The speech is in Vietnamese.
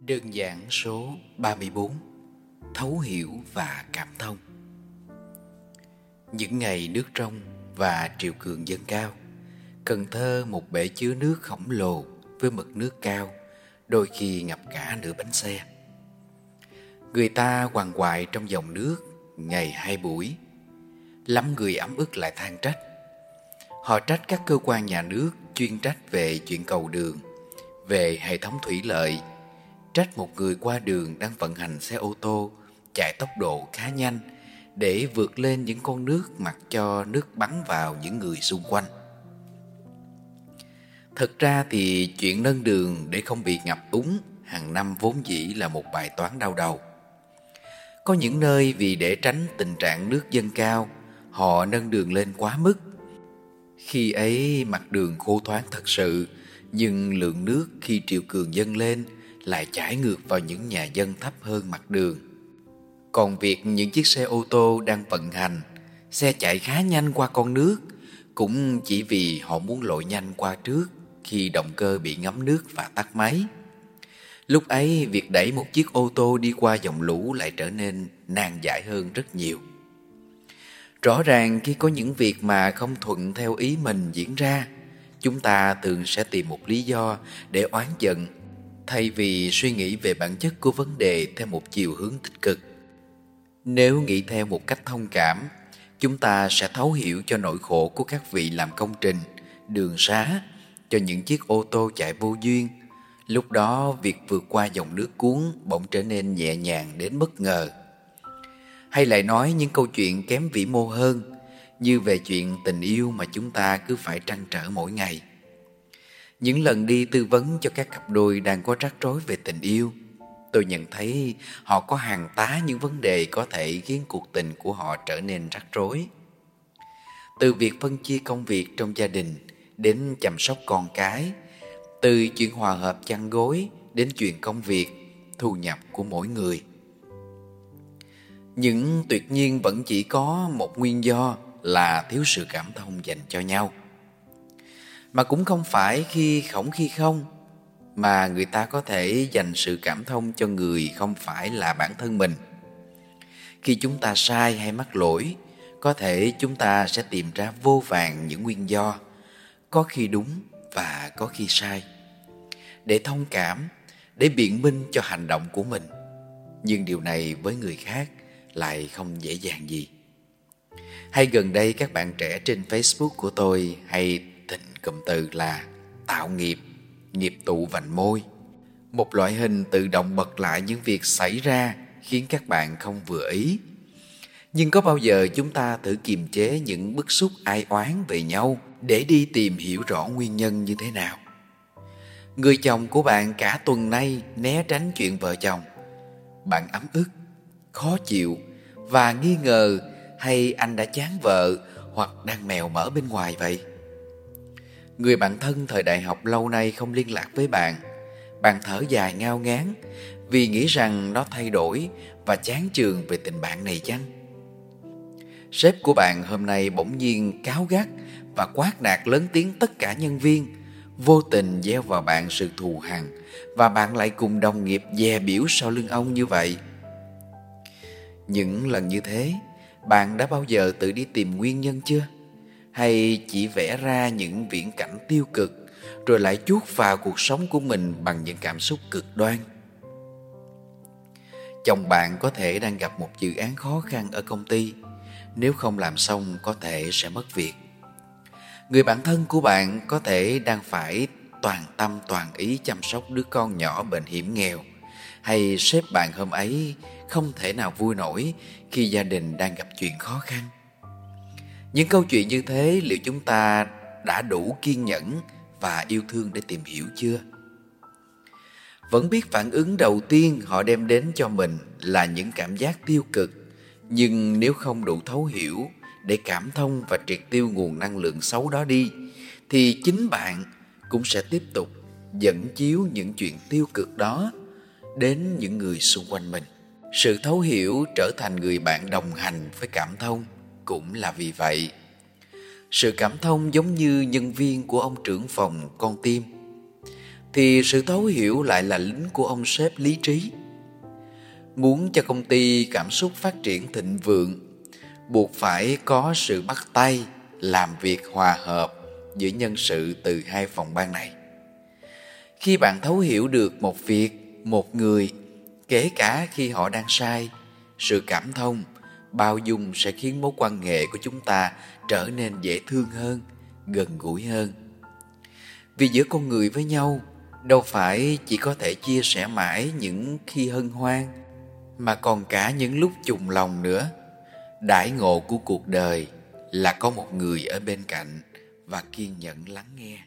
Đơn giản số 34 Thấu hiểu và cảm thông. Những ngày nước trong và triều cường dâng cao, Cần Thơ một bể chứa nước khổng lồ với mực nước cao, Đôi khi ngập cả nửa bánh xe. Người ta hoàng hoại trong dòng nước ngày hai buổi, Lắm người ấm ức lại than trách. Họ trách các cơ quan nhà nước chuyên trách về chuyện cầu đường, Về hệ thống thủy lợi trách một người qua đường đang vận hành xe ô tô chạy tốc độ khá nhanh để vượt lên những con nước mặc cho nước bắn vào những người xung quanh. Thực ra thì chuyện nâng đường để không bị ngập úng hàng năm vốn dĩ là một bài toán đau đầu. Có những nơi vì để tránh tình trạng nước dâng cao, họ nâng đường lên quá mức. Khi ấy mặt đường khô thoáng thật sự, nhưng lượng nước khi triều cường dâng lên lại chảy ngược vào những nhà dân thấp hơn mặt đường. Còn việc những chiếc xe ô tô đang vận hành, xe chạy khá nhanh qua con nước, cũng chỉ vì họ muốn lội nhanh qua trước khi động cơ bị ngấm nước và tắt máy. Lúc ấy, việc đẩy một chiếc ô tô đi qua dòng lũ lại trở nên nan giải hơn rất nhiều. Rõ ràng khi có những việc mà không thuận theo ý mình diễn ra, chúng ta thường sẽ tìm một lý do để oán giận thay vì suy nghĩ về bản chất của vấn đề theo một chiều hướng tích cực. Nếu nghĩ theo một cách thông cảm, chúng ta sẽ thấu hiểu cho nỗi khổ của các vị làm công trình, đường xá, cho những chiếc ô tô chạy vô duyên. Lúc đó việc vượt qua dòng nước cuốn bỗng trở nên nhẹ nhàng đến bất ngờ. Hay lại nói những câu chuyện kém vĩ mô hơn, như về chuyện tình yêu mà chúng ta cứ phải trăn trở mỗi ngày. Những lần đi tư vấn cho các cặp đôi đang có rắc rối về tình yêu, tôi nhận thấy họ có hàng tá những vấn đề có thể khiến cuộc tình của họ trở nên rắc rối. Từ việc phân chia công việc trong gia đình đến chăm sóc con cái, từ chuyện hòa hợp chăn gối đến chuyện công việc, thu nhập của mỗi người. Nhưng tuyệt nhiên vẫn chỉ có một nguyên do là thiếu sự cảm thông dành cho nhau mà cũng không phải khi khổng khi không, mà người ta có thể dành sự cảm thông cho người không phải là bản thân mình. Khi chúng ta sai hay mắc lỗi, có thể chúng ta sẽ tìm ra vô vàng những nguyên do, có khi đúng và có khi sai, để thông cảm, để biện minh cho hành động của mình. Nhưng điều này với người khác lại không dễ dàng gì. Hay gần đây các bạn trẻ trên facebook của tôi hay thịnh cụm từ là tạo nghiệp, nghiệp tụ vành môi. Một loại hình tự động bật lại những việc xảy ra khiến các bạn không vừa ý. Nhưng có bao giờ chúng ta thử kiềm chế những bức xúc ai oán về nhau để đi tìm hiểu rõ nguyên nhân như thế nào? Người chồng của bạn cả tuần nay né tránh chuyện vợ chồng. Bạn ấm ức, khó chịu và nghi ngờ hay anh đã chán vợ hoặc đang mèo mỡ bên ngoài vậy? Người bạn thân thời đại học lâu nay không liên lạc với bạn. Bạn thở dài ngao ngán Vì nghĩ rằng nó thay đổi Và chán trường về tình bạn này chăng? Sếp của bạn hôm nay bỗng nhiên cáo gắt Và quát nạt lớn tiếng tất cả nhân viên. Vô tình gieo vào bạn sự thù hằn Và bạn lại cùng đồng nghiệp dè biểu sau lưng ông như vậy. Những lần như thế, Bạn đã bao giờ tự đi tìm nguyên nhân chưa? Hay chỉ vẽ ra những viễn cảnh tiêu cực, rồi lại chuốt vào cuộc sống của mình bằng những cảm xúc cực đoan? Chồng bạn có thể đang gặp một dự án khó khăn ở công ty. Nếu không làm xong, có thể sẽ mất việc. Người bạn thân của bạn có thể đang phải toàn tâm, toàn ý chăm sóc đứa con nhỏ bệnh hiểm nghèo. Hay sếp bạn hôm ấy không thể nào vui nổi khi gia đình đang gặp chuyện khó khăn? Những câu chuyện như thế liệu chúng ta đã đủ kiên nhẫn và yêu thương để tìm hiểu chưa? Vẫn biết phản ứng đầu tiên họ đem đến cho mình là những cảm giác tiêu cực, nhưng nếu không đủ thấu hiểu để cảm thông và triệt tiêu nguồn năng lượng xấu đó đi thì chính bạn cũng sẽ tiếp tục dẫn chiếu những chuyện tiêu cực đó đến những người xung quanh mình. Sự thấu hiểu trở thành người bạn đồng hành với cảm thông cũng là vì vậy. Sự cảm thông giống như nhân viên của ông trưởng phòng con tim. thì sự thấu hiểu lại là lính của ông sếp lý trí. Muốn cho công ty cảm xúc phát triển thịnh vượng, buộc phải có sự bắt tay làm việc hòa hợp giữa nhân sự từ hai phòng ban này. Khi bạn thấu hiểu được một việc, một người, kể cả khi họ đang sai, sự cảm thông, bao dung sẽ khiến mối quan hệ của chúng ta trở nên dễ thương hơn, gần gũi hơn. Vì giữa con người với nhau đâu phải chỉ có thể chia sẻ mãi những khi hân hoan mà còn cả những lúc trùng lòng nữa. Đãi ngộ của cuộc đời là có một người ở bên cạnh và kiên nhẫn lắng nghe.